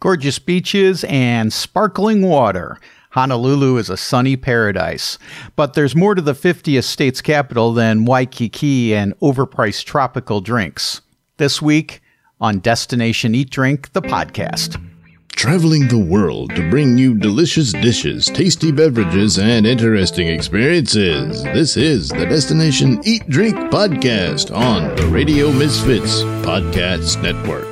Gorgeous beaches and sparkling water. Honolulu is a sunny paradise. But there's more to the 50th state's capital than Waikiki and overpriced tropical drinks. This week on Destination Eat Drink, the podcast. Traveling the world to bring you delicious dishes, tasty beverages, and interesting experiences. This is the Destination Eat Drink podcast on the Radio Misfits Podcast Network.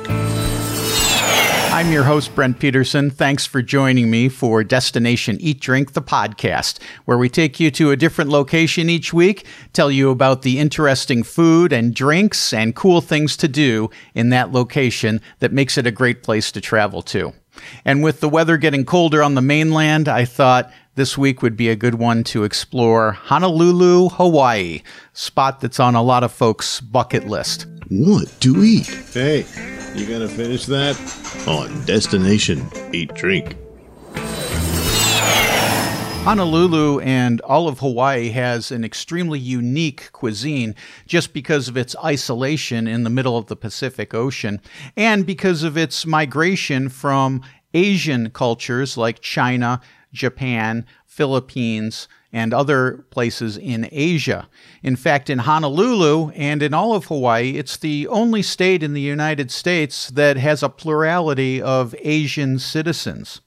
I'm your host, Brent Peterson. Thanks for joining me for Destination Eat Drink, the podcast, where we take you to a different location each week, tell you about the interesting food and drinks and cool things to do in that location that makes it a great place to travel to. And with the weather getting colder on the mainland, I thought this week would be a good one to explore Honolulu, Hawaii, spot that's on a lot of folks' bucket list. What to eat? Hey, you gonna finish that? On Destination Eat Drink. Honolulu and all of Hawaii has an extremely unique cuisine just because of its isolation in the middle of the Pacific Ocean and because of its migration from Asian cultures like China, Japan, Philippines, and other places in Asia. In fact, in Honolulu and in all of Hawaii, it's the only state in the United States that has a plurality of Asian citizens.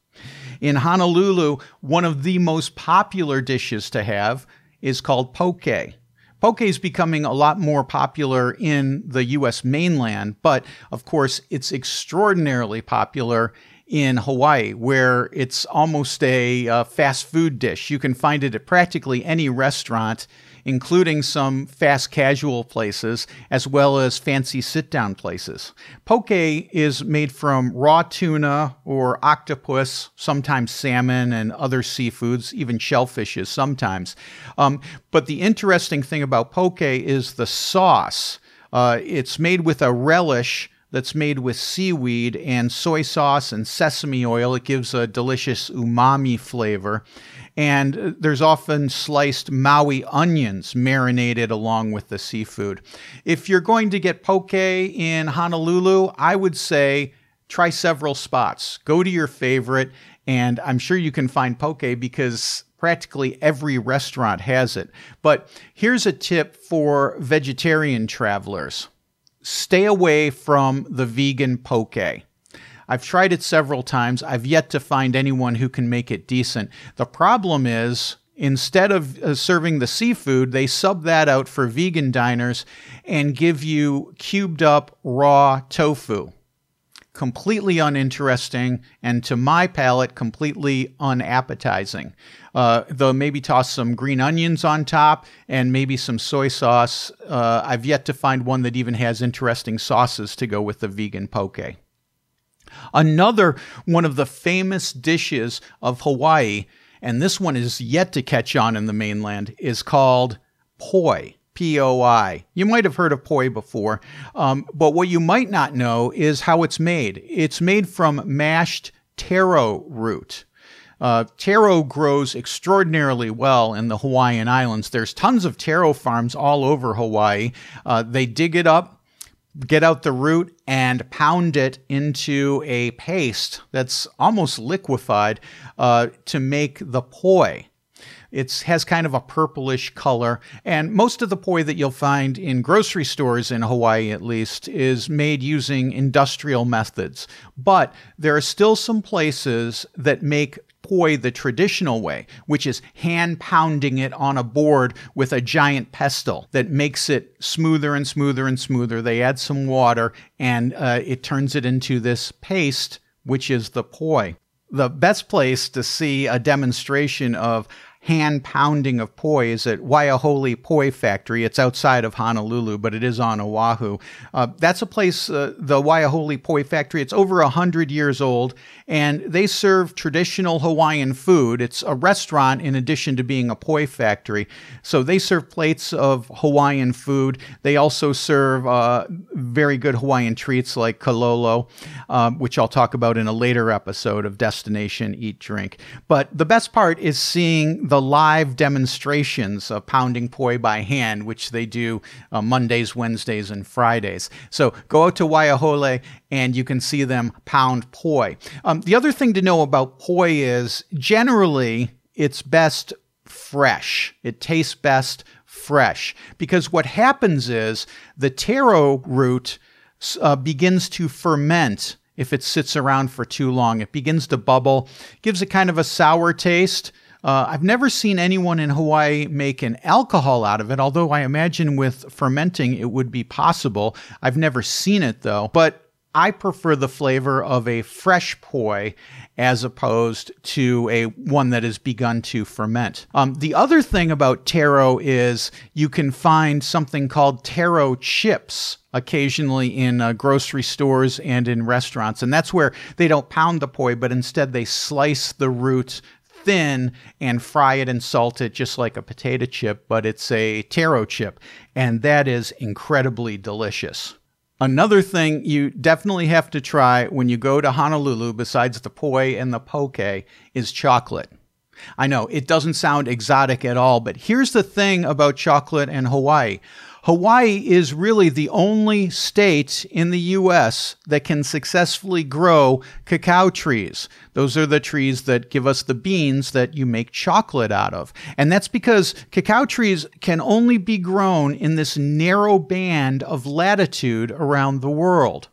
In Honolulu, one of the most popular dishes to have is called poke. Poke is becoming a lot more popular in the US mainland, but of course, it's extraordinarily popular in Hawaii, where it's almost a uh, fast food dish. You can find it at practically any restaurant, including some fast casual places, as well as fancy sit down places. Poke is made from raw tuna or octopus, sometimes salmon and other seafoods, even shellfishes sometimes. Um, but the interesting thing about poke is the sauce. Uh, it's made with a relish that's made with seaweed and soy sauce and sesame oil. It gives a delicious umami flavor. And there's often sliced Maui onions marinated along with the seafood. If you're going to get poke in Honolulu, I would say try several spots. Go to your favorite, and I'm sure you can find poke because practically every restaurant has it. But here's a tip for vegetarian travelers stay away from the vegan poke. I've tried it several times. I've yet to find anyone who can make it decent. The problem is, instead of uh, serving the seafood, they sub that out for vegan diners and give you cubed up raw tofu completely uninteresting and to my palate completely unappetizing. Uh, though maybe toss some green onions on top and maybe some soy sauce. Uh, I've yet to find one that even has interesting sauces to go with the vegan poke. Another one of the famous dishes of Hawaii, and this one is yet to catch on in the mainland, is called poi. POI. You might have heard of poi before, um, but what you might not know is how it's made. It's made from mashed taro root. Uh, taro grows extraordinarily well in the Hawaiian Islands. There's tons of taro farms all over Hawaii. Uh, they dig it up, get out the root, and pound it into a paste that's almost liquefied uh, to make the poi. It has kind of a purplish color, and most of the poi that you'll find in grocery stores in Hawaii, at least, is made using industrial methods. But there are still some places that make poi the traditional way, which is hand pounding it on a board with a giant pestle that makes it smoother and smoother and smoother. They add some water and uh, it turns it into this paste, which is the poi. The best place to see a demonstration of hand pounding of poi is at Waiahole Poi Factory. It's outside of Honolulu, but it is on Oahu. Uh, that's a place, uh, the Waiahole Poi Factory. It's over a 100 years old, and they serve traditional Hawaiian food. It's a restaurant in addition to being a poi factory. So they serve plates of Hawaiian food. They also serve uh, very good Hawaiian treats like kulolo, uh, which I'll talk about in a later episode of Destination Eat Drink. But the best part is seeing the live demonstrations of pounding poi by hand, which they do uh, Mondays, Wednesdays, and Fridays. So go out to Waiahole and you can see them pound poi. Um, the other thing to know about poi is generally it's best fresh. It tastes best fresh because what happens is the taro root uh, begins to ferment if it sits around for too long. It begins to bubble, gives it kind of a sour taste. Uh, I've never seen anyone in Hawaii make an alcohol out of it, although I imagine with fermenting it would be possible. I've never seen it though. But I prefer the flavor of a fresh poi as opposed to a one that has begun to ferment. Um, the other thing about taro is you can find something called taro chips occasionally in uh, grocery stores and in restaurants, and that's where they don't pound the poi, but instead they slice the root thin and fry it and salt it just like a potato chip, but it's a taro chip, and that is incredibly delicious. Another thing you definitely have to try when you go to Honolulu, besides the poi and the poke, is chocolate. I know it doesn't sound exotic at all, but here's the thing about chocolate and Hawaii Hawaii is really the only state in the U.S. that can successfully grow cacao trees. Those are the trees that give us the beans that you make chocolate out of. And that's because cacao trees can only be grown in this narrow band of latitude around the world.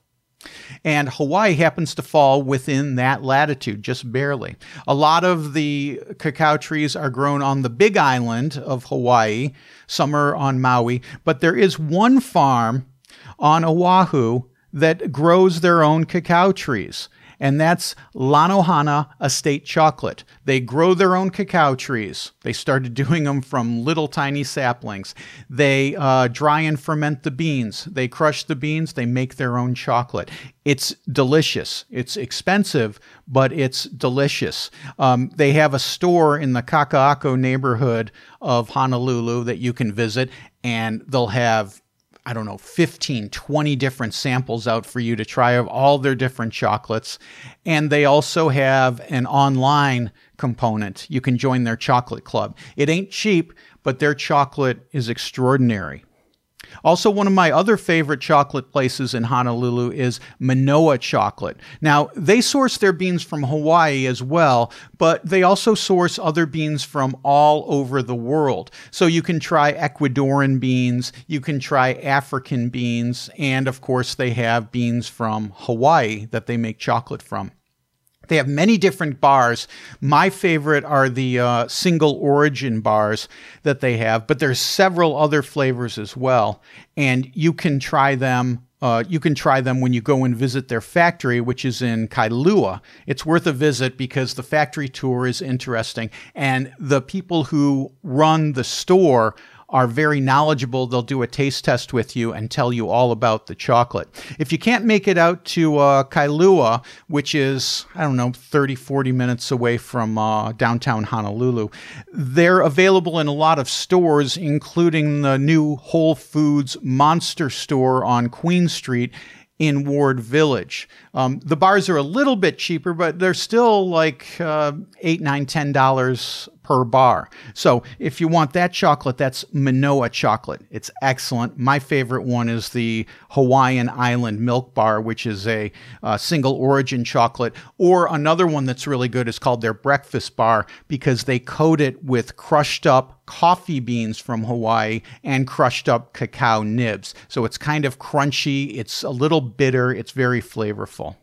And Hawaii happens to fall within that latitude, just barely. A lot of the cacao trees are grown on the big island of Hawaii, some are on Maui, but there is one farm on Oahu that grows their own cacao trees and that's Lonohana Estate Chocolate. They grow their own cacao trees. They started doing them from little tiny saplings. They uh, dry and ferment the beans. They crush the beans. They make their own chocolate. It's delicious. It's expensive, but it's delicious. Um, they have a store in the Kaka'ako neighborhood of Honolulu that you can visit, and they'll have I don't know, 15, 20 different samples out for you to try of all their different chocolates. And they also have an online component. You can join their chocolate club. It ain't cheap, but their chocolate is extraordinary. Also, one of my other favorite chocolate places in Honolulu is Manoa Chocolate. Now, they source their beans from Hawaii as well, but they also source other beans from all over the world. So you can try Ecuadorian beans, you can try African beans, and of course, they have beans from Hawaii that they make chocolate from. They have many different bars. My favorite are the uh, single origin bars that they have, but there's several other flavors as well, and you can try them. Uh, you can try them when you go and visit their factory, which is in Kailua. It's worth a visit because the factory tour is interesting, and the people who run the store are very knowledgeable. They'll do a taste test with you and tell you all about the chocolate. If you can't make it out to uh, Kailua, which is, I don't know, 30, 40 minutes away from uh, downtown Honolulu, they're available in a lot of stores, including the new Whole Foods Monster store on Queen Street in Ward Village. Um, the bars are a little bit cheaper, but they're still like uh, eight, nine, ten dollars per bar. So if you want that chocolate, that's Manoa chocolate. It's excellent. My favorite one is the Hawaiian Island Milk Bar, which is a uh, single origin chocolate. Or another one that's really good is called their Breakfast Bar because they coat it with crushed up coffee beans from Hawaii and crushed up cacao nibs. So it's kind of crunchy, it's a little bitter, it's very flavorful.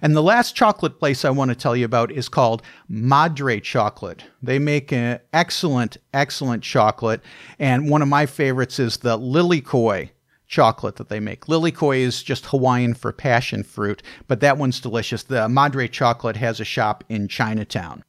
And the last chocolate place I want to tell you about is called Madre Chocolate. They make an excellent, excellent chocolate. And one of my favorites is the Lilikoi chocolate that they make. Lilikoi is just Hawaiian for passion fruit, but that one's delicious. The Madre Chocolate has a shop in Chinatown.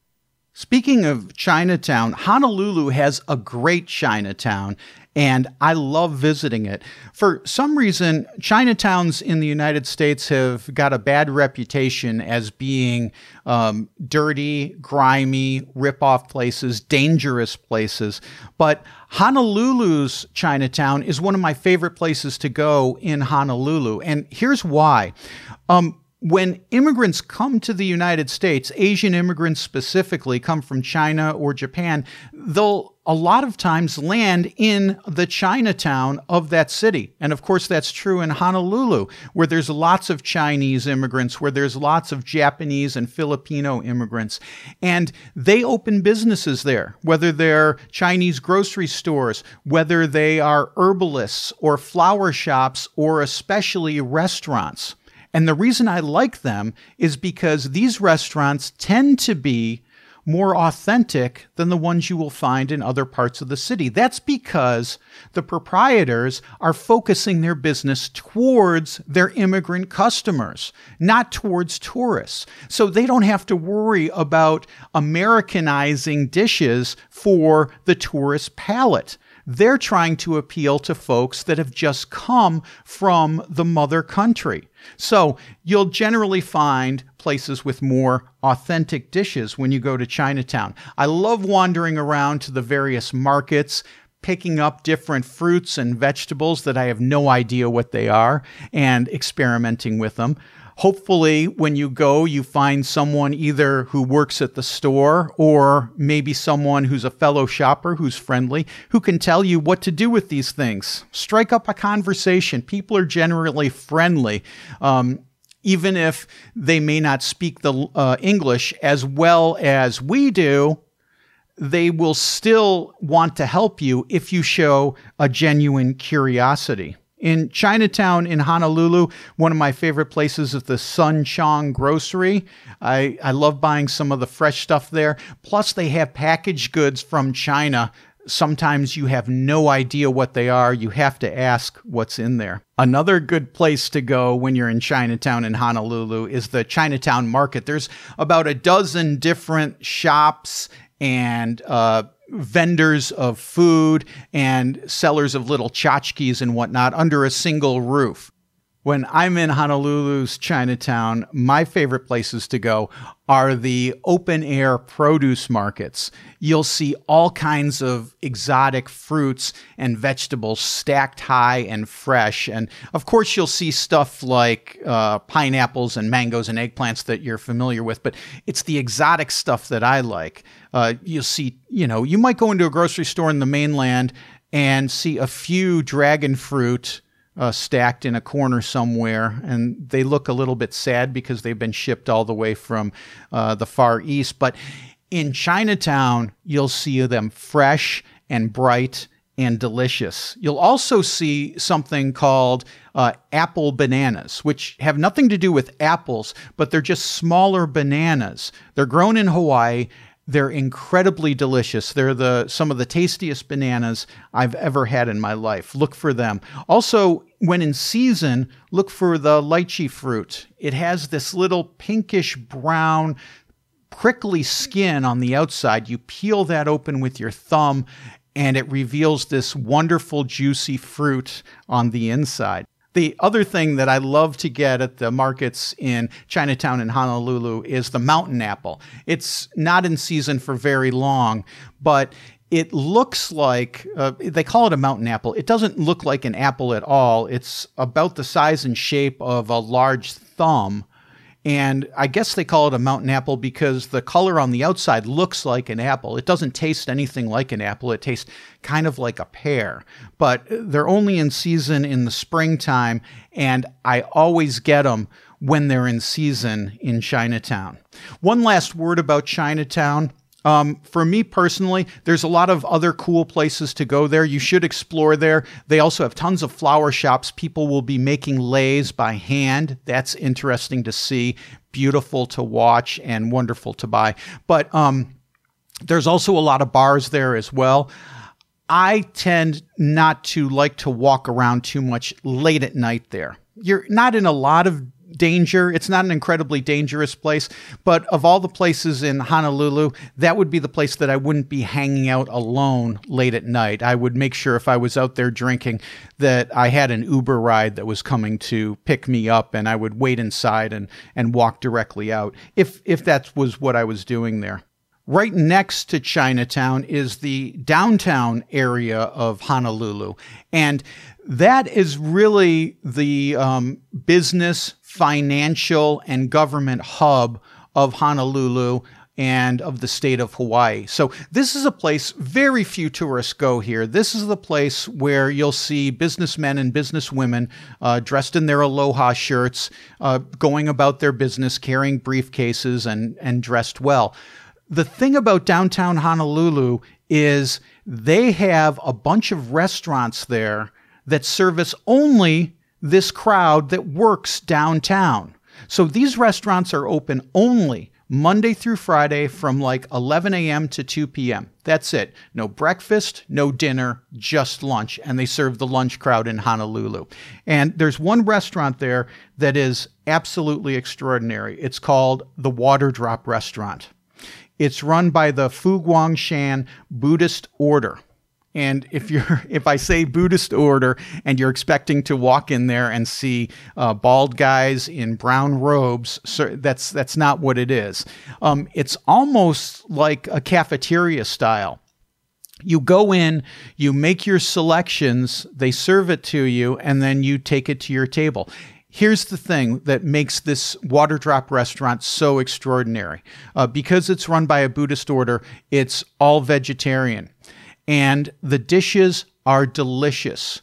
Speaking of Chinatown, Honolulu has a great Chinatown, and I love visiting it. For some reason, Chinatowns in the United States have got a bad reputation as being um, dirty, grimy, rip-off places, dangerous places. But Honolulu's Chinatown is one of my favorite places to go in Honolulu, and here's why. Um, when immigrants come to the United States, Asian immigrants specifically come from China or Japan, they'll a lot of times land in the Chinatown of that city. And of course, that's true in Honolulu, where there's lots of Chinese immigrants, where there's lots of Japanese and Filipino immigrants. And they open businesses there, whether they're Chinese grocery stores, whether they are herbalists or flower shops, or especially restaurants. And the reason I like them is because these restaurants tend to be more authentic than the ones you will find in other parts of the city. That's because the proprietors are focusing their business towards their immigrant customers, not towards tourists. So they don't have to worry about Americanizing dishes for the tourist palate. They're trying to appeal to folks that have just come from the mother country. So you'll generally find places with more authentic dishes when you go to Chinatown. I love wandering around to the various markets, picking up different fruits and vegetables that I have no idea what they are and experimenting with them. Hopefully, when you go, you find someone either who works at the store or maybe someone who's a fellow shopper who's friendly who can tell you what to do with these things. Strike up a conversation. People are generally friendly. Um, even if they may not speak the uh, English as well as we do, they will still want to help you if you show a genuine curiosity. In Chinatown in Honolulu, one of my favorite places is the Sun Chong Grocery. I, I love buying some of the fresh stuff there. Plus, they have packaged goods from China. Sometimes you have no idea what they are. You have to ask what's in there. Another good place to go when you're in Chinatown in Honolulu is the Chinatown Market. There's about a dozen different shops and uh, vendors of food and sellers of little tchotchkes and whatnot under a single roof. When I'm in Honolulu's Chinatown, my favorite places to go are the open air produce markets. You'll see all kinds of exotic fruits and vegetables stacked high and fresh. And of course, you'll see stuff like uh, pineapples and mangoes and eggplants that you're familiar with, but it's the exotic stuff that I like. Uh, you'll see, you know, you might go into a grocery store in the mainland and see a few dragon fruit uh, stacked in a corner somewhere, and they look a little bit sad because they've been shipped all the way from uh, the Far East. But in Chinatown, you'll see them fresh and bright and delicious. You'll also see something called uh, apple bananas, which have nothing to do with apples, but they're just smaller bananas. They're grown in Hawaii they're incredibly delicious. They're the some of the tastiest bananas I've ever had in my life. Look for them. Also, when in season, look for the lychee fruit. It has this little pinkish brown prickly skin on the outside. You peel that open with your thumb and it reveals this wonderful juicy fruit on the inside. The other thing that I love to get at the markets in Chinatown and Honolulu is the mountain apple. It's not in season for very long, but it looks like uh, they call it a mountain apple. It doesn't look like an apple at all. It's about the size and shape of a large thumb and I guess they call it a mountain apple because the color on the outside looks like an apple. It doesn't taste anything like an apple. It tastes kind of like a pear. But they're only in season in the springtime, and I always get them when they're in season in Chinatown. One last word about Chinatown. Um, for me personally, there's a lot of other cool places to go there. You should explore there. They also have tons of flower shops. People will be making leis by hand. That's interesting to see, beautiful to watch, and wonderful to buy. But um, there's also a lot of bars there as well. I tend not to like to walk around too much late at night there. You're not in a lot of danger. It's not an incredibly dangerous place, but of all the places in Honolulu, that would be the place that I wouldn't be hanging out alone late at night. I would make sure if I was out there drinking that I had an Uber ride that was coming to pick me up and I would wait inside and and walk directly out if if that was what I was doing there. Right next to Chinatown is the downtown area of Honolulu. And that is really the um, business financial and government hub of Honolulu and of the state of Hawaii. So, this is a place very few tourists go here. This is the place where you'll see businessmen and businesswomen uh, dressed in their aloha shirts, uh, going about their business, carrying briefcases, and, and dressed well. The thing about downtown Honolulu is they have a bunch of restaurants there that service only this crowd that works downtown. So these restaurants are open only Monday through Friday from like 11 a.m. to 2 p.m. That's it. No breakfast, no dinner, just lunch. And they serve the lunch crowd in Honolulu. And there's one restaurant there that is absolutely extraordinary. It's called the Water Drop Restaurant. It's run by the Fo Guang Shan Buddhist Order. And if you're, if I say Buddhist order and you're expecting to walk in there and see uh, bald guys in brown robes, so that's that's not what it is. Um, it's almost like a cafeteria style. You go in, you make your selections, they serve it to you, and then you take it to your table. Here's the thing that makes this water drop restaurant so extraordinary. Uh, because it's run by a Buddhist order, it's all vegetarian and the dishes are delicious.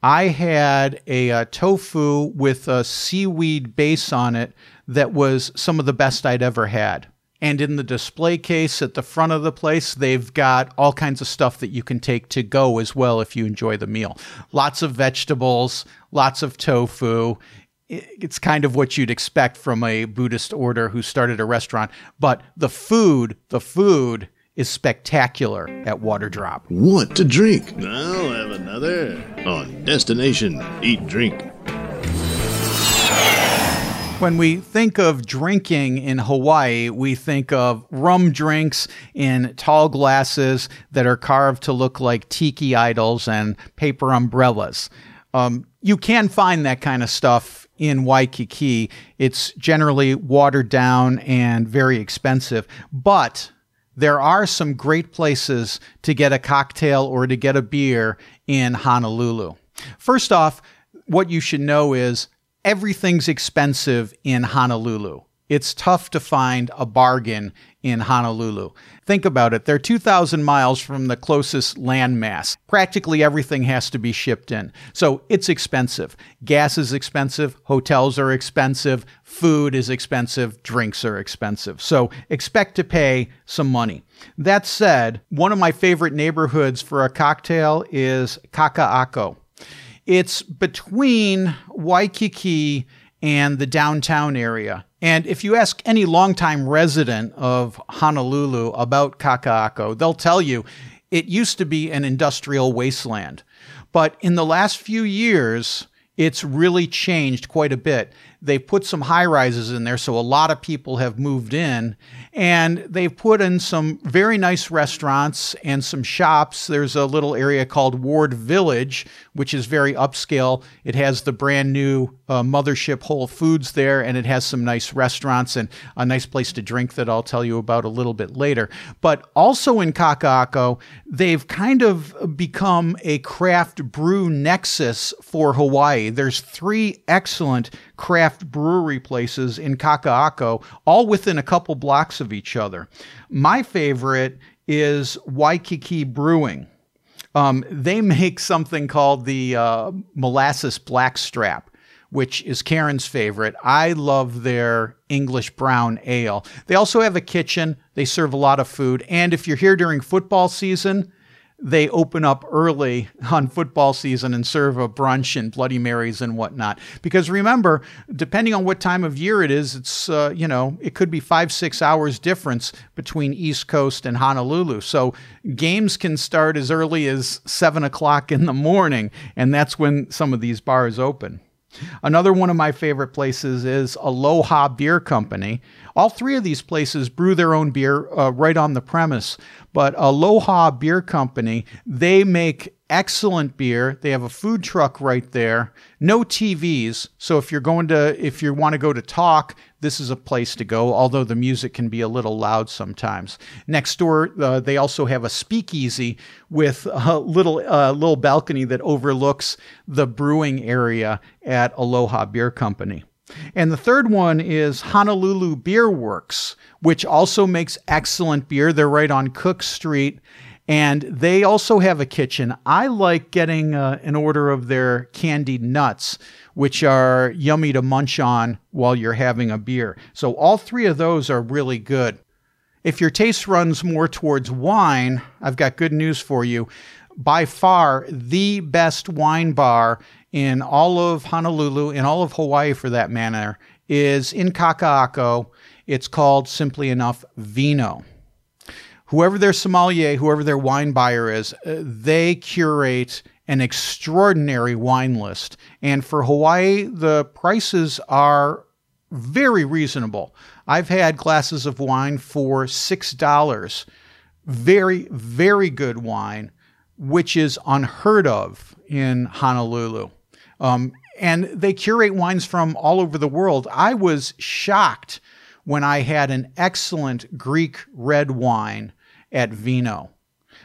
I had a, uh, tofu with a seaweed base on it that was some of the best I'd ever had. And in the display case at the front of the place, they've got all kinds of stuff that you can take to go as well if you enjoy the meal. Lots of vegetables, lots of tofu. It's kind of what you'd expect from a Buddhist order who started a restaurant. But the food, the food is spectacular at Water Drop. What to drink? I'll have another on Destination Eat Drink. When we think of drinking in Hawaii, we think of rum drinks in tall glasses that are carved to look like tiki idols and paper umbrellas. Um, you can find that kind of stuff in Waikiki. It's generally watered down and very expensive, but there are some great places to get a cocktail or to get a beer in Honolulu. First off, what you should know is everything's expensive in Honolulu. It's tough to find a bargain in Honolulu. Think about it. They're 2,000 miles from the closest landmass. Practically everything has to be shipped in. So it's expensive. Gas is expensive. Hotels are expensive. Food is expensive. Drinks are expensive. So expect to pay some money. That said, one of my favorite neighborhoods for a cocktail is Kaka'ako. It's between Waikiki and the downtown area. And if you ask any longtime resident of Honolulu about Kaka'ako, they'll tell you it used to be an industrial wasteland. But in the last few years, it's really changed quite a bit. They've put some high rises in there, so a lot of people have moved in. And they've put in some very nice restaurants and some shops. There's a little area called Ward Village, which is very upscale. It has the brand new uh, mothership Whole Foods there, and it has some nice restaurants and a nice place to drink that I'll tell you about a little bit later. But also in Kaka'ako, they've kind of become a craft brew nexus for Hawaii. There's three excellent craft brewery places in Kaka'ako, all within a couple blocks of each other. My favorite is Waikiki Brewing. Um, they make something called the uh, molasses blackstrap, which is Karen's favorite. I love their English brown ale. They also have a kitchen. They serve a lot of food. And if you're here during football season, they open up early on football season and serve a brunch and Bloody Marys and whatnot. Because remember, depending on what time of year it is, it's, uh, you know, it could be five, six hours difference between East Coast and Honolulu. So games can start as early as seven o'clock in the morning, and that's when some of these bars open. Another one of my favorite places is Aloha Beer Company. All three of these places brew their own beer uh, right on the premise. But Aloha Beer Company, they make excellent beer. They have a food truck right there. No TVs, so if you're going to if you want to go to talk, this is a place to go. Although the music can be a little loud sometimes. Next door, uh, they also have a speakeasy with a little uh, little balcony that overlooks the brewing area at Aloha Beer Company. And the third one is Honolulu Beer Works, which also makes excellent beer. They're right on Cooke Street. And they also have a kitchen. I like getting uh, an order of their candied nuts, which are yummy to munch on while you're having a beer. So all three of those are really good. If your taste runs more towards wine, I've got good news for you. By far, the best wine bar in all of Honolulu, in all of Hawaii for that matter, is in Kaka'ako. It's called simply enough Vino. Whoever their sommelier, whoever their wine buyer is, uh, they curate an extraordinary wine list. And for Hawaii, the prices are very reasonable. I've had glasses of wine for $6. Very, very good wine, which is unheard of in Honolulu. Um, and they curate wines from all over the world. I was shocked when I had an excellent Greek red wine at Vino.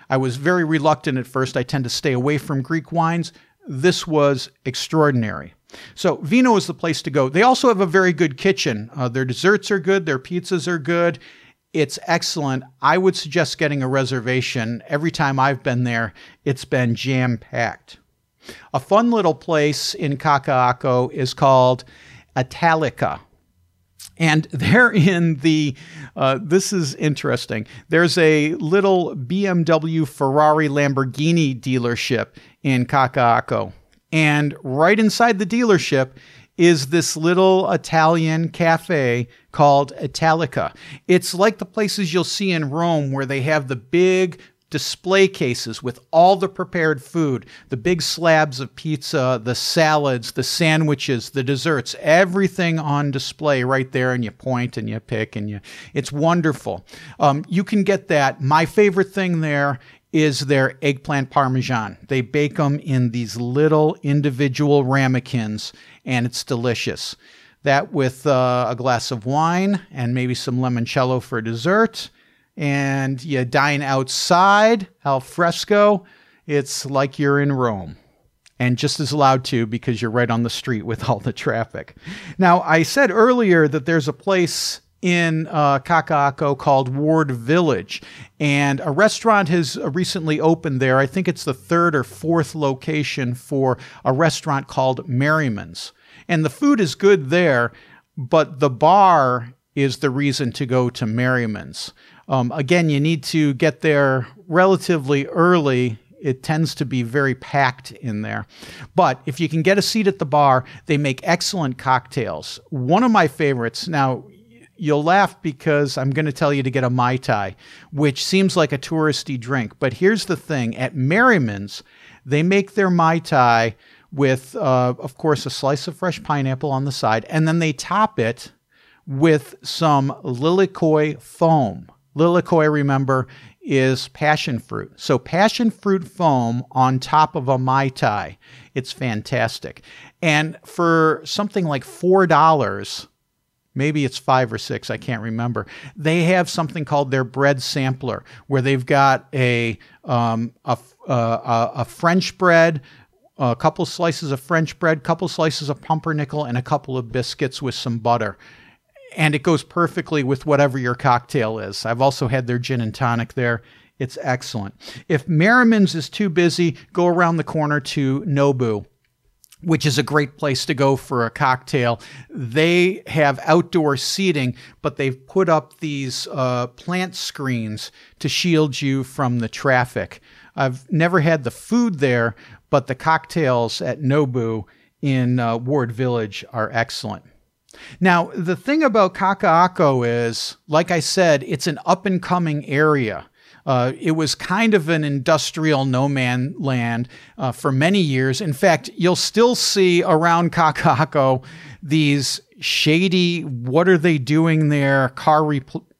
I was very reluctant at first. I tend to stay away from Greek wines. This was extraordinary. So, Vino is the place to go. They also have a very good kitchen. Uh, their desserts are good, their pizzas are good. It's excellent. I would suggest getting a reservation. Every time I've been there, it's been jam packed. A fun little place in Kaka'ako is called Italica. And they're in the, uh, this is interesting. There's a little BMW, Ferrari, Lamborghini dealership in Kaka'ako. And right inside the dealership is this little Italian cafe called Italica. It's like the places you'll see in Rome where they have the big display cases with all the prepared food the big slabs of pizza, the salads, the sandwiches, the desserts, everything on display right there. And you point and you pick and you, it's wonderful. Um, you can get that. My favorite thing there is their eggplant parmesan. They bake them in these little individual ramekins, and it's delicious. That with uh, a glass of wine and maybe some limoncello for dessert and you dine outside, al fresco, it's like you're in Rome. And just as loud too, because you're right on the street with all the traffic. Now, I said earlier that there's a place in uh, Kaka'ako called Ward Village. And a restaurant has recently opened there. I think it's the third or fourth location for a restaurant called Merriman's. And the food is good there, but the bar is the reason to go to Merriman's. Um, again, you need to get there relatively early. It tends to be very packed in there. But if you can get a seat at the bar, they make excellent cocktails. One of my favorites, now, you'll laugh because I'm going to tell you to get a Mai Tai, which seems like a touristy drink. But here's the thing at Merriman's, they make their Mai Tai with, uh, of course, a slice of fresh pineapple on the side, and then they top it with some lilikoi foam. Lilikoi, remember, is passion fruit. So passion fruit foam on top of a Mai Tai. It's fantastic. And for something like $4, maybe it's five or six, I can't remember, they have something called their bread sampler where they've got a, um, a, uh, a French bread, a couple slices of French bread, couple slices of pumpernickel, and a couple of biscuits with some butter and it goes perfectly with whatever your cocktail is. I've also had their gin and tonic there. It's excellent. If Merriman's is too busy, go around the corner to Nobu which is a great place to go for a cocktail. They have outdoor seating, but they've put up these uh, plant screens to shield you from the traffic. I've never had the food there, but the cocktails at Nobu in uh, Ward Village are excellent. Now, the thing about Kaka'ako is, like I said, it's an up and coming area. Uh, it was kind of an industrial no man land uh, for many years. In fact, you'll still see around Kaka'ako these shady, what are they doing there, car,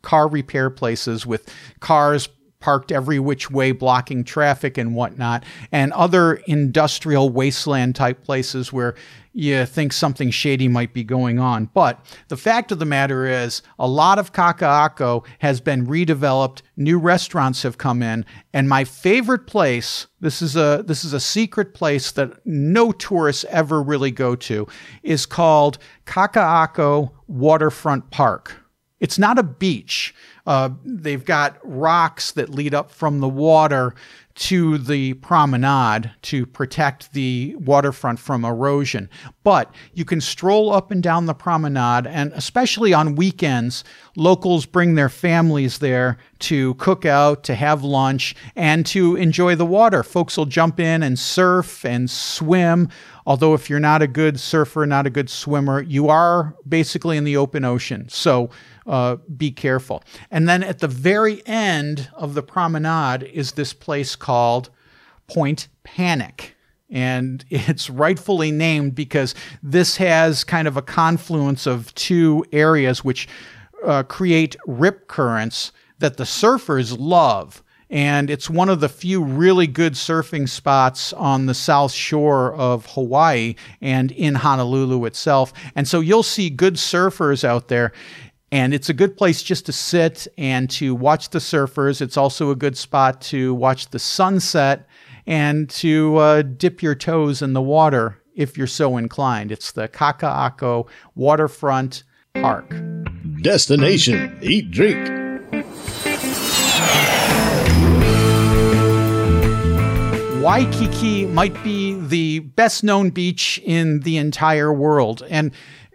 car repair places with cars parked every which way, blocking traffic and whatnot, and other industrial wasteland type places where you think something shady might be going on. But the fact of the matter is, a lot of Kaka'ako has been redeveloped. New restaurants have come in, and my favorite place. This is a this is a secret place that no tourists ever really go to. Is called Kaka'ako Waterfront Park. It's not a beach. Uh, they've got rocks that lead up from the water to the promenade to protect the waterfront from erosion. But you can stroll up and down the promenade, and especially on weekends, locals bring their families there to cook out, to have lunch, and to enjoy the water. Folks will jump in and surf and swim. Although, if you're not a good surfer, not a good swimmer, you are basically in the open ocean. So, uh, be careful. And then at the very end of the promenade is this place called Point Panic. And it's rightfully named because this has kind of a confluence of two areas which uh, create rip currents that the surfers love. And it's one of the few really good surfing spots on the south shore of Hawaii and in Honolulu itself. And so you'll see good surfers out there. And it's a good place just to sit and to watch the surfers. It's also a good spot to watch the sunset and to uh, dip your toes in the water if you're so inclined. It's the Kaka'ako Waterfront Park. Destination Eat Drink. Waikiki might be the best known beach in the entire world. And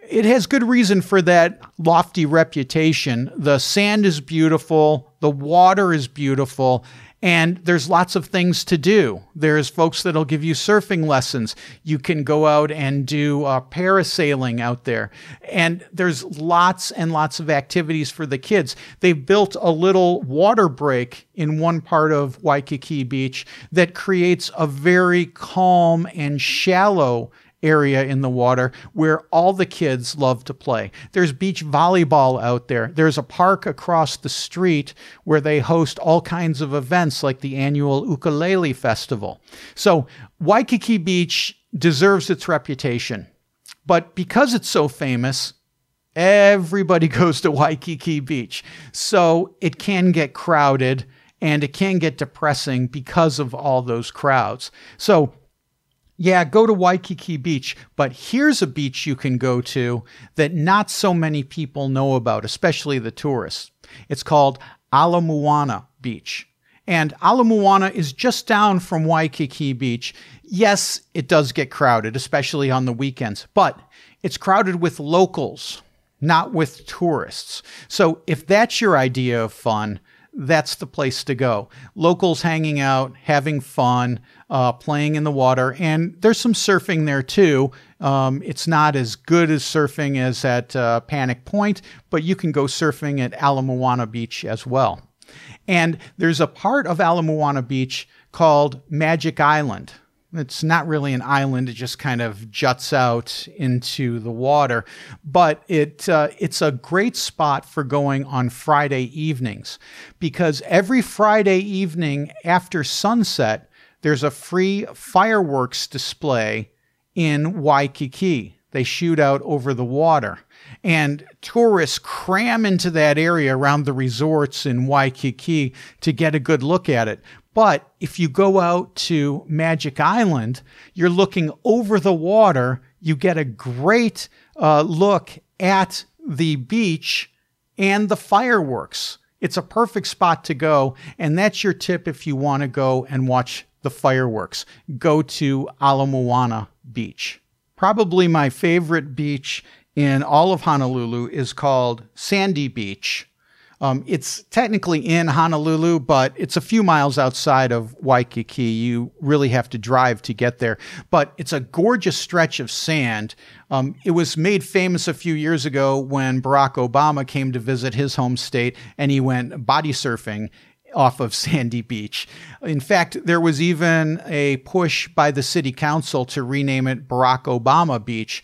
it has good reason for that lofty reputation. The sand is beautiful, the water is beautiful, and there's lots of things to do. There's folks that'll give you surfing lessons. You can go out and do uh, parasailing out there. And there's lots and lots of activities for the kids. They've built a little water break in one part of Waikiki Beach that creates a very calm and shallow area in the water where all the kids love to play. There's beach volleyball out there. There's a park across the street where they host all kinds of events like the annual Ukulele Festival. So, Waikiki Beach deserves its reputation. But because it's so famous, everybody goes to Waikiki Beach. So, it can get crowded and it can get depressing because of all those crowds. So, yeah, go to Waikiki Beach, but here's a beach you can go to that not so many people know about, especially the tourists. It's called Ala Moana Beach. And Ala Moana is just down from Waikiki Beach. Yes, it does get crowded, especially on the weekends, but it's crowded with locals, not with tourists. So if that's your idea of fun, that's the place to go. Locals hanging out, having fun, uh, playing in the water, and there's some surfing there too. Um, it's not as good as surfing as at uh, Panic Point, but you can go surfing at Ala Moana Beach as well. And there's a part of Ala Moana Beach called Magic Island. It's not really an island; it just kind of juts out into the water. But it uh, it's a great spot for going on Friday evenings because every Friday evening after sunset, there's a free fireworks display in Waikiki. They shoot out over the water. And tourists cram into that area around the resorts in Waikiki to get a good look at it. But if you go out to Magic Island, you're looking over the water. You get a great uh, look at the beach and the fireworks. It's a perfect spot to go. And that's your tip if you want to go and watch the fireworks. Go to Ala Moana Beach. Probably my favorite beach in all of Honolulu is called Sandy Beach. Um, it's technically in Honolulu, but it's a few miles outside of Waikiki. You really have to drive to get there. But it's a gorgeous stretch of sand. Um, it was made famous a few years ago when Barack Obama came to visit his home state and he went body surfing off of Sandy Beach. In fact, there was even a push by the city council to rename it Barack Obama Beach.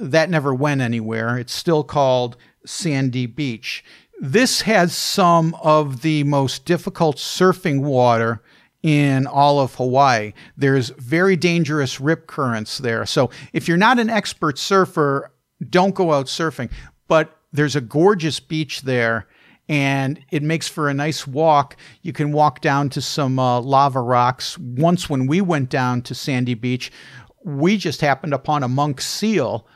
That never went anywhere. It's still called Sandy Beach. This has some of the most difficult surfing water in all of Hawaii. There's very dangerous rip currents there. So if you're not an expert surfer, don't go out surfing. But there's a gorgeous beach there and it makes for a nice walk. You can walk down to some uh, lava rocks. Once, when we went down to Sandy Beach, we just happened upon a monk seal,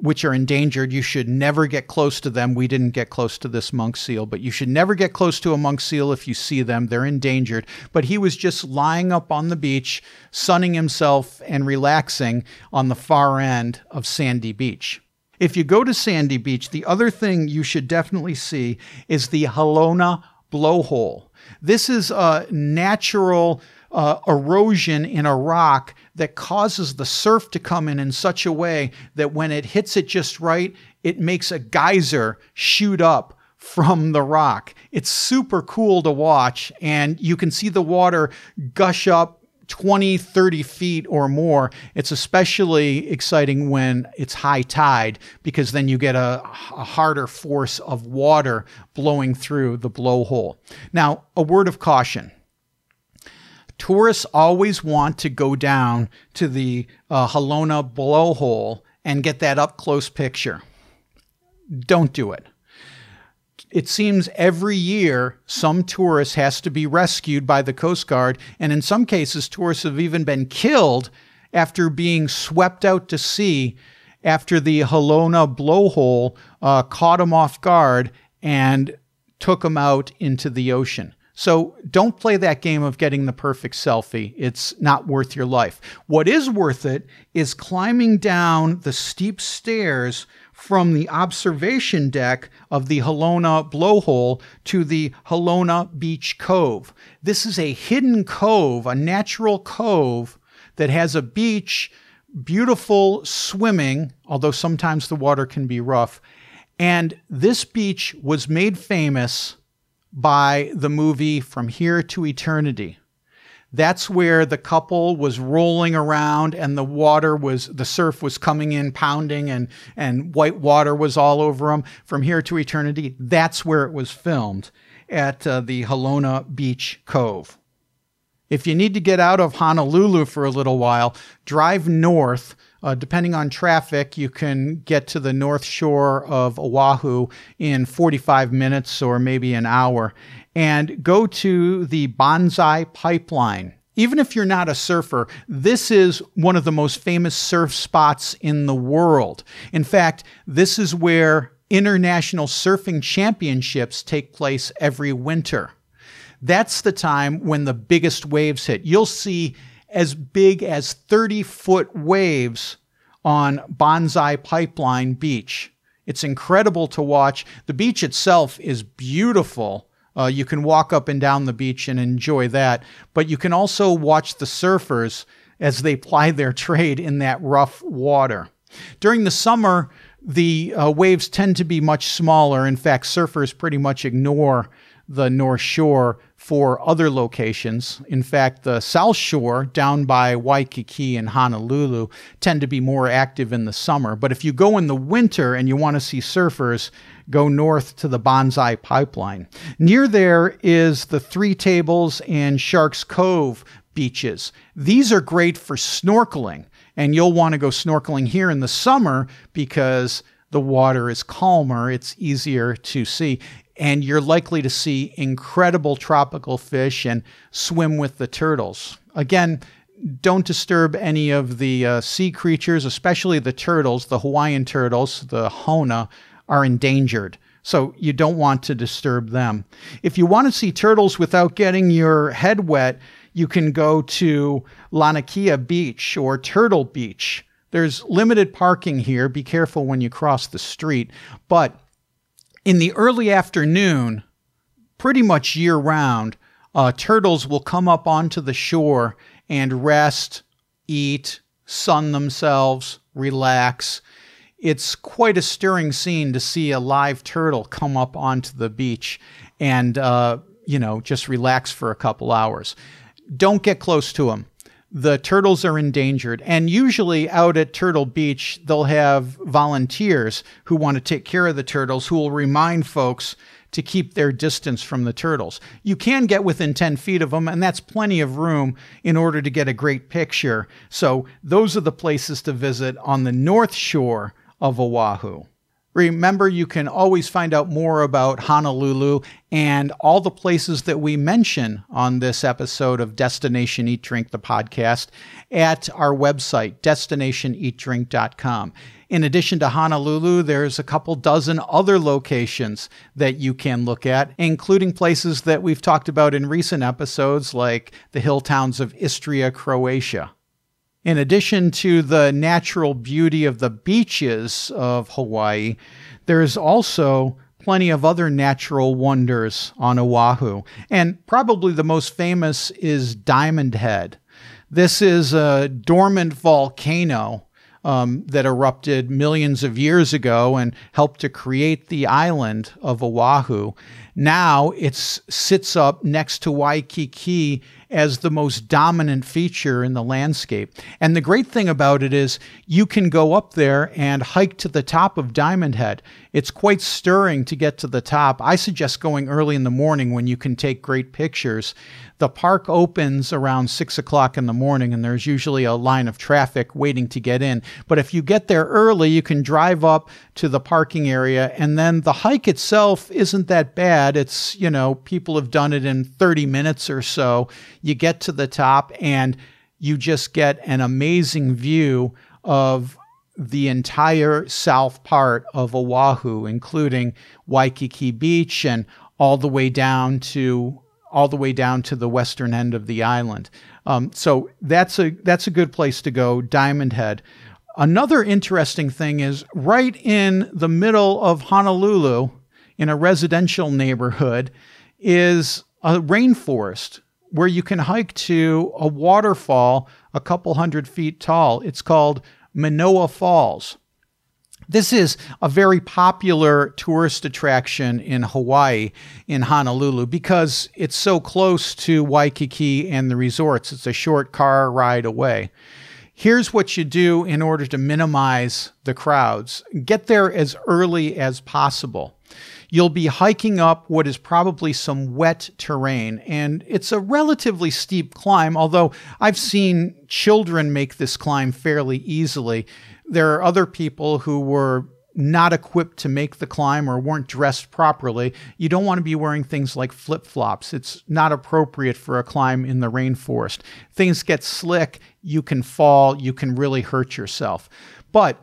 which are endangered. You should never get close to them. We didn't get close to this monk seal, but you should never get close to a monk seal if you see them. They're endangered. But he was just lying up on the beach, sunning himself and relaxing on the far end of Sandy Beach. If you go to Sandy Beach, the other thing you should definitely see is the Halona blowhole. This is a natural uh, erosion in a rock that causes the surf to come in in such a way that when it hits it just right, it makes a geyser shoot up from the rock. It's super cool to watch, and you can see the water gush up 20, 30 feet or more. It's especially exciting when it's high tide because then you get a, a, harder force of water blowing through the blowhole. Now, a word of caution. Tourists always want to go down to the uh, Halona blowhole and get that up close picture. Don't do it it seems every year some tourist has to be rescued by the Coast Guard, and in some cases, tourists have even been killed after being swept out to sea after the Halona blowhole uh, caught them off guard and took them out into the ocean. So don't play that game of getting the perfect selfie. It's not worth your life. What is worth it is climbing down the steep stairs from the observation deck of the Halona blowhole to the Halona Beach Cove. This is a hidden cove, a natural cove that has a beach, beautiful swimming, although sometimes the water can be rough. And this beach was made famous by the movie From Here to Eternity. That's where the couple was rolling around and the water was, the surf was coming in, pounding, and, and white water was all over them from here to eternity. That's where it was filmed at uh, the Halona Beach Cove. If you need to get out of Honolulu for a little while, drive north. Uh, depending on traffic, you can get to the north shore of Oahu in 45 minutes or maybe an hour and go to the Banzai Pipeline. Even if you're not a surfer, this is one of the most famous surf spots in the world. In fact, this is where international surfing championships take place every winter. That's the time when the biggest waves hit. You'll see as big as 30 foot waves on Banzai Pipeline Beach. It's incredible to watch. The beach itself is beautiful uh, you can walk up and down the beach and enjoy that, but you can also watch the surfers as they ply their trade in that rough water. During the summer, the uh, waves tend to be much smaller. In fact, surfers pretty much ignore the North Shore for other locations. In fact, the South Shore down by Waikiki and Honolulu tend to be more active in the summer. But if you go in the winter and you want to see surfers, go north to the Banzai Pipeline. Near there is the Three Tables and Sharks Cove beaches. These are great for snorkeling, and you'll want to go snorkeling here in the summer because the water is calmer, it's easier to see, and you're likely to see incredible tropical fish and swim with the turtles. Again, don't disturb any of the uh, sea creatures, especially the turtles, the Hawaiian turtles, the honu, are endangered. So you don't want to disturb them. If you want to see turtles without getting your head wet, you can go to Laniakea Beach or Turtle Beach. There's limited parking here. Be careful when you cross the street. But in the early afternoon, pretty much year round, uh, turtles will come up onto the shore and rest, eat, sun themselves, relax it's quite a stirring scene to see a live turtle come up onto the beach and, uh, you know, just relax for a couple hours. Don't get close to them. The turtles are endangered. And usually out at Turtle Beach, they'll have volunteers who want to take care of the turtles who will remind folks to keep their distance from the turtles. You can get within 10 feet of them, and that's plenty of room in order to get a great picture. So, those are the places to visit on the north shore of Oahu. Remember, you can always find out more about Honolulu and all the places that we mention on this episode of Destination Eat Drink, the podcast, at our website, destinationeatdrink.com. In addition to Honolulu, there's a couple dozen other locations that you can look at, including places that we've talked about in recent episodes, like the hill towns of Istria, Croatia. In addition to the natural beauty of the beaches of Hawaii, there's also plenty of other natural wonders on Oahu. And probably the most famous is Diamond Head. This is a dormant volcano um, that erupted millions of years ago and helped to create the island of Oahu. Now it sits up next to Waikiki as the most dominant feature in the landscape. And the great thing about it is you can go up there and hike to the top of Diamond Head. It's quite stirring to get to the top. I suggest going early in the morning when you can take great pictures. The park opens around six o'clock in the morning, and there's usually a line of traffic waiting to get in. But if you get there early, you can drive up to the parking area, and then the hike itself isn't that bad. It's, you know, people have done it in 30 minutes or so. You get to the top, and you just get an amazing view of the entire south part of Oahu, including Waikiki Beach and all the way down to all the way down to the western end of the island. Um, so that's a that's a good place to go, Diamond Head. Another interesting thing is right in the middle of Honolulu, in a residential neighborhood, is a rainforest where you can hike to a waterfall a couple hundred feet tall. It's called Manoa Falls. This is a very popular tourist attraction in Hawaii, in Honolulu, because it's so close to Waikiki and the resorts. It's a short car ride away. Here's what you do in order to minimize the crowds get there as early as possible. You'll be hiking up what is probably some wet terrain, and it's a relatively steep climb, although I've seen children make this climb fairly easily. There are other people who were not equipped to make the climb or weren't dressed properly, you don't want to be wearing things like flip flops. It's not appropriate for a climb in the rainforest. Things get slick, you can fall, you can really hurt yourself. But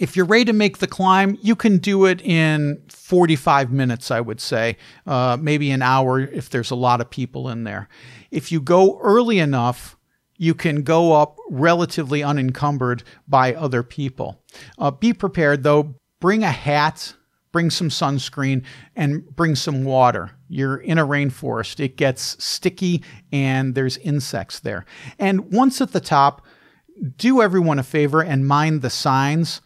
if you're ready to make the climb, you can do it in 45 minutes, I would say, uh, maybe an hour if there's a lot of people in there. If you go early enough, you can go up relatively unencumbered by other people. Uh, be prepared, though. Bring a hat, bring some sunscreen, and bring some water. You're in a rainforest, it gets sticky, and there's insects there. And once at the top, do everyone a favor and mind the signs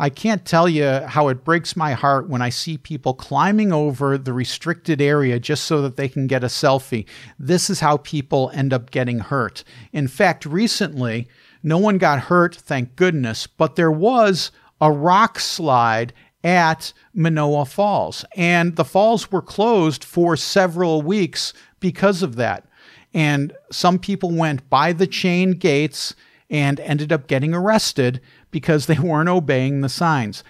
I can't tell you how it breaks my heart when I see people climbing over the restricted area just so that they can get a selfie. This is how people end up getting hurt. In fact, recently, no one got hurt, thank goodness, but there was a rock slide at Manoa Falls, and the falls were closed for several weeks because of that. And some people went by the chain gates and ended up getting arrested because they weren't obeying the signs.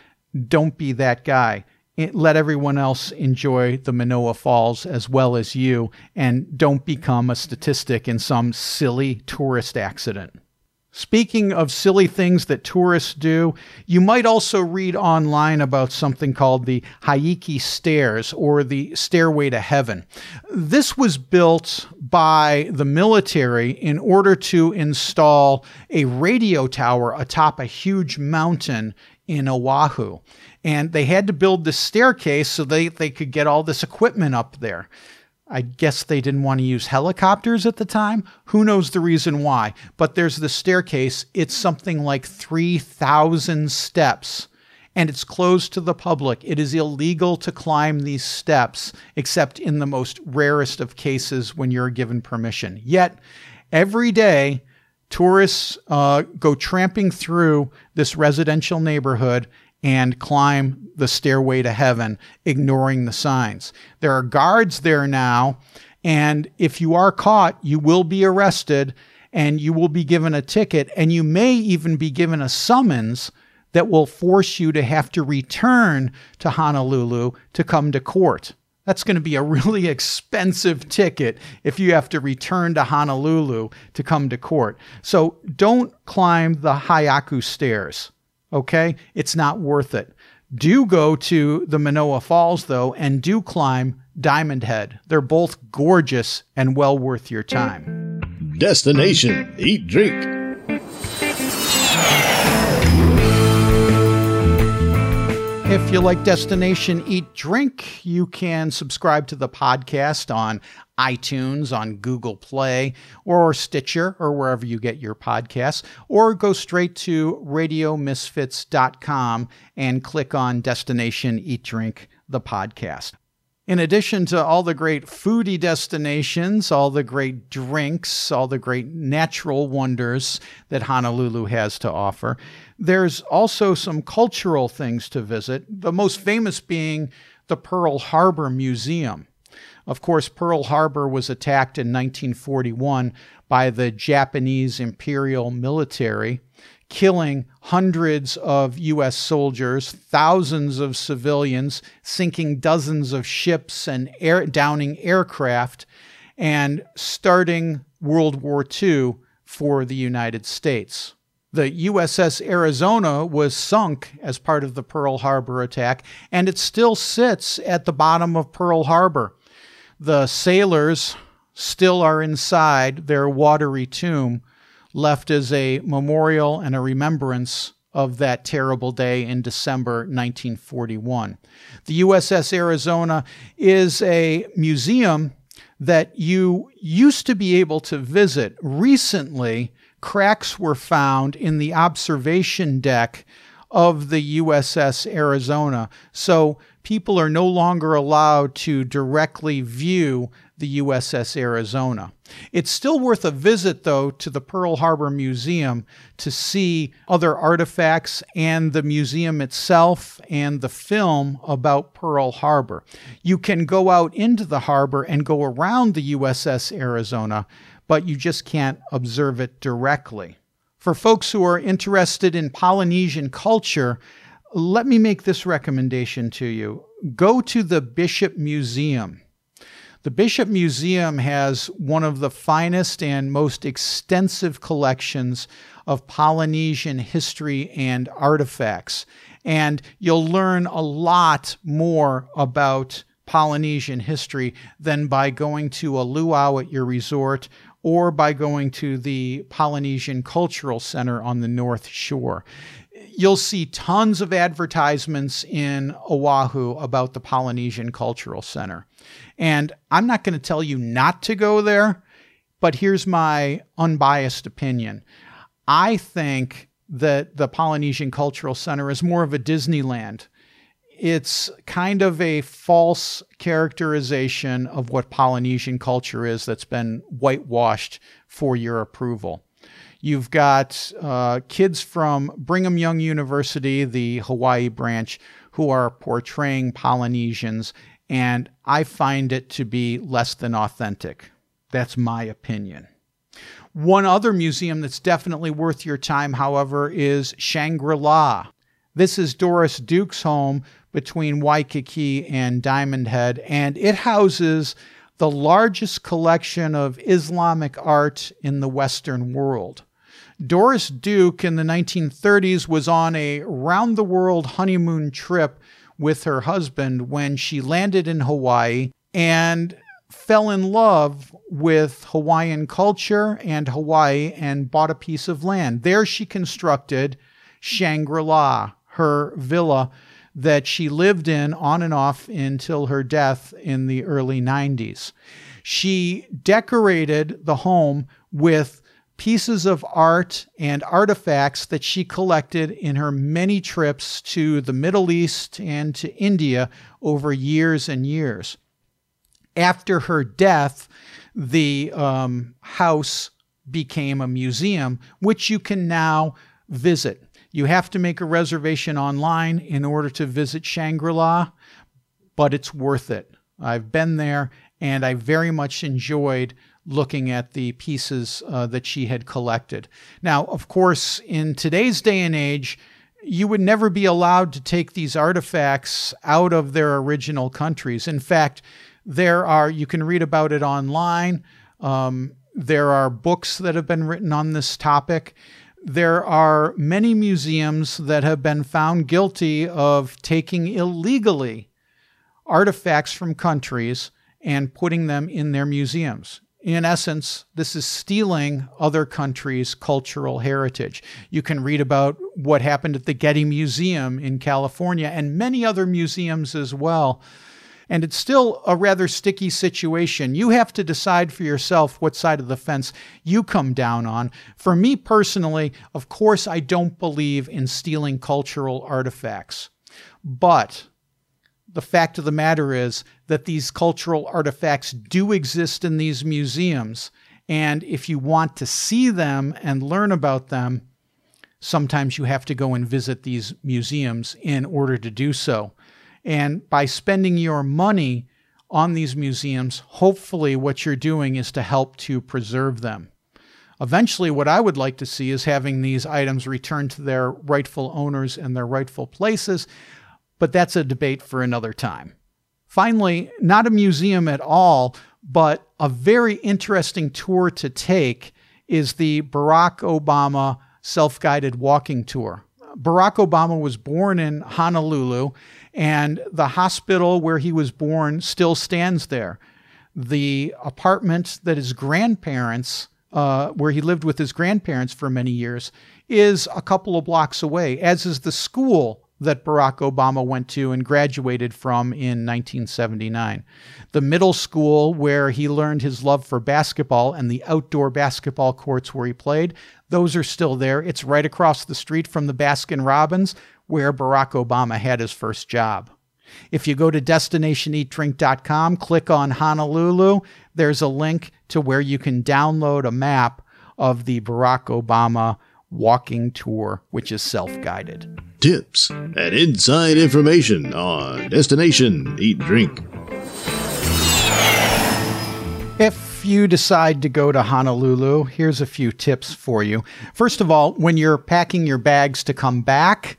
Don't be that guy. Let everyone else enjoy the Manoa Falls as well as you, and don't become a statistic in some silly tourist accident. Speaking of silly things that tourists do, you might also read online about something called the Haiku Stairs or the Stairway to Heaven. This was built by the military in order to install a radio tower atop a huge mountain in Oahu. And they had to build this staircase so they, they could get all this equipment up there. I guess they didn't want to use helicopters at the time. Who knows the reason why? But there's the staircase. It's something like 3,000 steps and it's closed to the public. It is illegal to climb these steps except in the most rarest of cases when you're given permission. Yet, every day, tourists uh, go tramping through this residential neighborhood and climb the stairway to heaven, ignoring the signs. There are guards there now, and if you are caught, you will be arrested and you will be given a ticket, and you may even be given a summons that will force you to have to return to Honolulu to come to court. That's going to be a really expensive ticket if you have to return to Honolulu to come to court. So don't climb the Haiku stairs, okay? It's not worth it. Do go to the Manoa Falls, though, and do climb Diamond Head. They're both gorgeous and well worth your time. Destination Eat Drink. If you like Destination Eat Drink, you can subscribe to the podcast on iTunes, on Google Play, or Stitcher, or wherever you get your podcasts, or go straight to radiomisfits.com and click on Destination Eat Drink, the podcast. In addition to all the great foodie destinations, all the great drinks, all the great natural wonders that Honolulu has to offer, there's also some cultural things to visit, the most famous being the Pearl Harbor Museum. Of course, Pearl Harbor was attacked in 1941 by the Japanese Imperial military killing hundreds of U.S. soldiers, thousands of civilians, sinking dozens of ships and air, downing aircraft, and starting World War II for the United States. The USS Arizona was sunk as part of the Pearl Harbor attack, and it still sits at the bottom of Pearl Harbor. The sailors still are inside their watery tomb left as a memorial and a remembrance of that terrible day in December 1941. The USS Arizona is a museum that you used to be able to visit. Recently, cracks were found in the observation deck of the USS Arizona. So people are no longer allowed to directly view the USS Arizona. It's still worth a visit, though, to the Pearl Harbor Museum to see other artifacts and the museum itself and the film about Pearl Harbor. You can go out into the harbor and go around the USS Arizona, but you just can't observe it directly. For folks who are interested in Polynesian culture, let me make this recommendation to you go to the Bishop Museum. The Bishop Museum has one of the finest and most extensive collections of Polynesian history and artifacts. And you'll learn a lot more about Polynesian history than by going to a luau at your resort or by going to the Polynesian Cultural Center on the North Shore you'll see tons of advertisements in Oahu about the Polynesian Cultural Center. And I'm not going to tell you not to go there, but here's my unbiased opinion. I think that the Polynesian Cultural Center is more of a Disneyland. It's kind of a false characterization of what Polynesian culture is that's been whitewashed for your approval. You've got uh, kids from Brigham Young University, the Hawaii branch, who are portraying Polynesians, and I find it to be less than authentic. That's my opinion. One other museum that's definitely worth your time, however, is Shangri La. This is Doris Duke's home between Waikiki and Diamond Head, and it houses the largest collection of Islamic art in the Western world. Doris Duke in the 1930s was on a round the world honeymoon trip with her husband when she landed in Hawaii and fell in love with Hawaiian culture and Hawaii and bought a piece of land. There she constructed Shangri La, her villa that she lived in on and off until her death in the early 90s. She decorated the home with pieces of art and artifacts that she collected in her many trips to the Middle East and to India over years and years. After her death, the um, house became a museum, which you can now visit. You have to make a reservation online in order to visit Shangri La, but it's worth it. I've been there and I very much enjoyed looking at the pieces uh, that she had collected. Now, of course, in today's day and age, you would never be allowed to take these artifacts out of their original countries. In fact, there are, you can read about it online. Um, there are books that have been written on this topic. There are many museums that have been found guilty of taking illegally artifacts from countries and putting them in their museums. In essence, this is stealing other countries' cultural heritage. You can read about what happened at the Getty Museum in California and many other museums as well. And it's still a rather sticky situation. You have to decide for yourself what side of the fence you come down on. For me personally, of course, I don't believe in stealing cultural artifacts. But the fact of the matter is that these cultural artifacts do exist in these museums. And if you want to see them and learn about them, sometimes you have to go and visit these museums in order to do so. And by spending your money on these museums, hopefully what you're doing is to help to preserve them. Eventually, what I would like to see is having these items returned to their rightful owners and their rightful places but that's a debate for another time. Finally, not a museum at all, but a very interesting tour to take is the Barack Obama self guided walking tour. Barack Obama was born in Honolulu, and the hospital where he was born still stands there. The apartment that his grandparents, uh, where he lived with his grandparents for many years, is a couple of blocks away, as is the school that Barack Obama went to and graduated from in 1979. The middle school where he learned his love for basketball and the outdoor basketball courts where he played, those are still there. It's right across the street from the Baskin Robbins where Barack Obama had his first job. If you go to destinationeatdrink.com, click on Honolulu, there's a link to where you can download a map of the Barack Obama walking tour, which is self guided. Tips and inside information on Destination Eat Drink. If you decide to go to Honolulu, here's a few tips for you. First of all, when you're packing your bags to come back,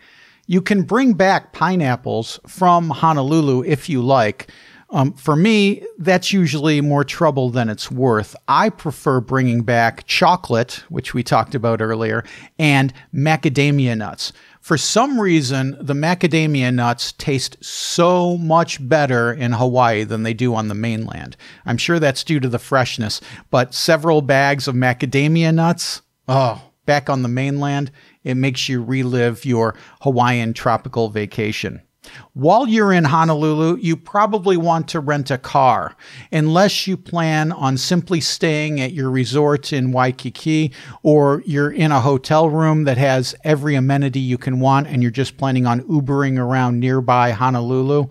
you can bring back pineapples from Honolulu if you like. Um, for me, that's usually more trouble than it's worth. I prefer bringing back chocolate, which we talked about earlier, and macadamia nuts. For some reason, the macadamia nuts taste so much better in Hawaii than they do on the mainland. I'm sure that's due to the freshness, but several bags of macadamia nuts, oh, back on the mainland, it makes you relive your Hawaiian tropical vacation. While you're in Honolulu, you probably want to rent a car, unless you plan on simply staying at your resort in Waikiki or you're in a hotel room that has every amenity you can want and you're just planning on Ubering around nearby Honolulu.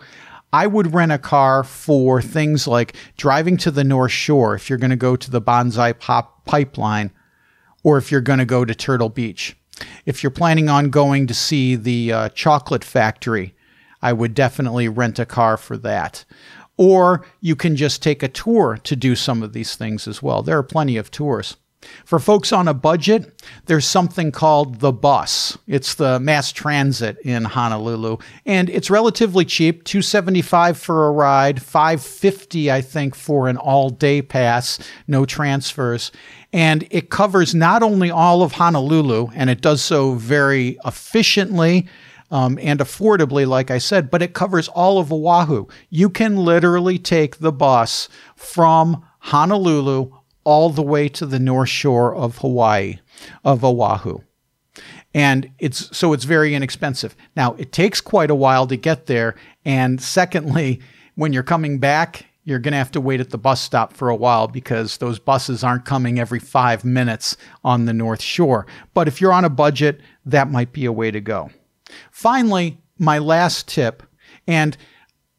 I would rent a car for things like driving to the North Shore if you're going to go to the Banzai Pop Pipeline or if you're going to go to Turtle Beach. If you're planning on going to see the uh, chocolate factory, I would definitely rent a car for that. Or you can just take a tour to do some of these things as well. There are plenty of tours. For folks on a budget, there's something called the bus. It's the mass transit in Honolulu, and it's relatively cheap, 275 for a ride, 550 I think for an all-day pass, no transfers. And it covers not only all of Honolulu, and it does so very efficiently um, and affordably, like I said, but it covers all of Oahu. You can literally take the bus from Honolulu all the way to the north shore of Hawaii, of Oahu. And it's so it's very inexpensive. Now, it takes quite a while to get there. And secondly, when you're coming back, you're going to have to wait at the bus stop for a while because those buses aren't coming every five minutes on the North Shore. But if you're on a budget, that might be a way to go. Finally, my last tip, and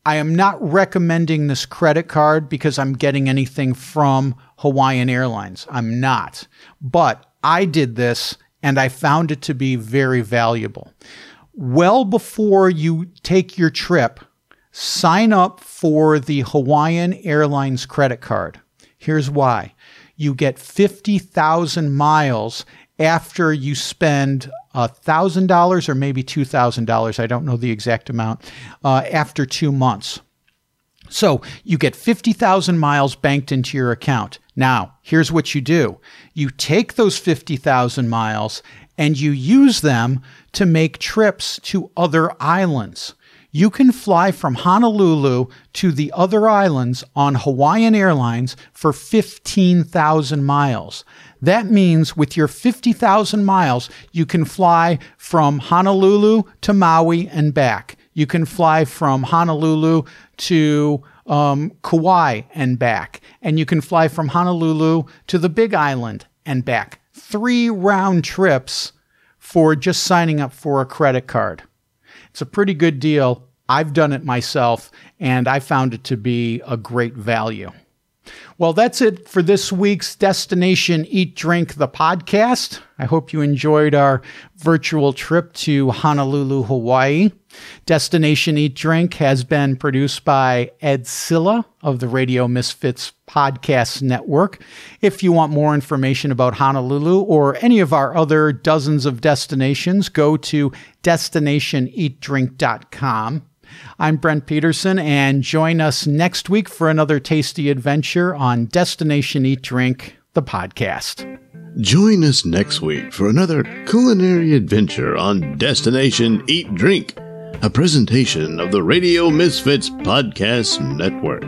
I am not recommending this credit card because I'm getting anything from Hawaiian Airlines. I'm not. But I did this and I found it to be very valuable. Well before you take your trip, sign up for the Hawaiian Airlines credit card. Here's why you get 50,000 miles after you spend $1,000 or maybe $2,000. I don't know the exact amount uh, after two months. So you get 50,000 miles banked into your account. Now, here's what you do you take those 50,000 miles and you use them to make trips to other islands. You can fly from Honolulu to the other islands on Hawaiian Airlines for 15,000 miles. That means with your 50,000 miles, you can fly from Honolulu to Maui and back. You can fly from Honolulu to um, Kauai and back. And you can fly from Honolulu to the Big Island and back. Three round trips for just signing up for a credit card. It's a pretty good deal. I've done it myself, and I found it to be a great value. Well, that's it for this week's Destination Eat Drink, the podcast. I hope you enjoyed our virtual trip to Honolulu, Hawaii. Destination Eat Drink has been produced by Ed Silla of the Radio Misfits Podcast Network. If you want more information about Honolulu or any of our other dozens of destinations, go to destinationeatdrink.com. I'm Brent Peterson, and join us next week for another tasty adventure on Destination Eat Drink, the podcast. Join us next week for another culinary adventure on Destination Eat Drink, a presentation of the Radio Misfits Podcast Network.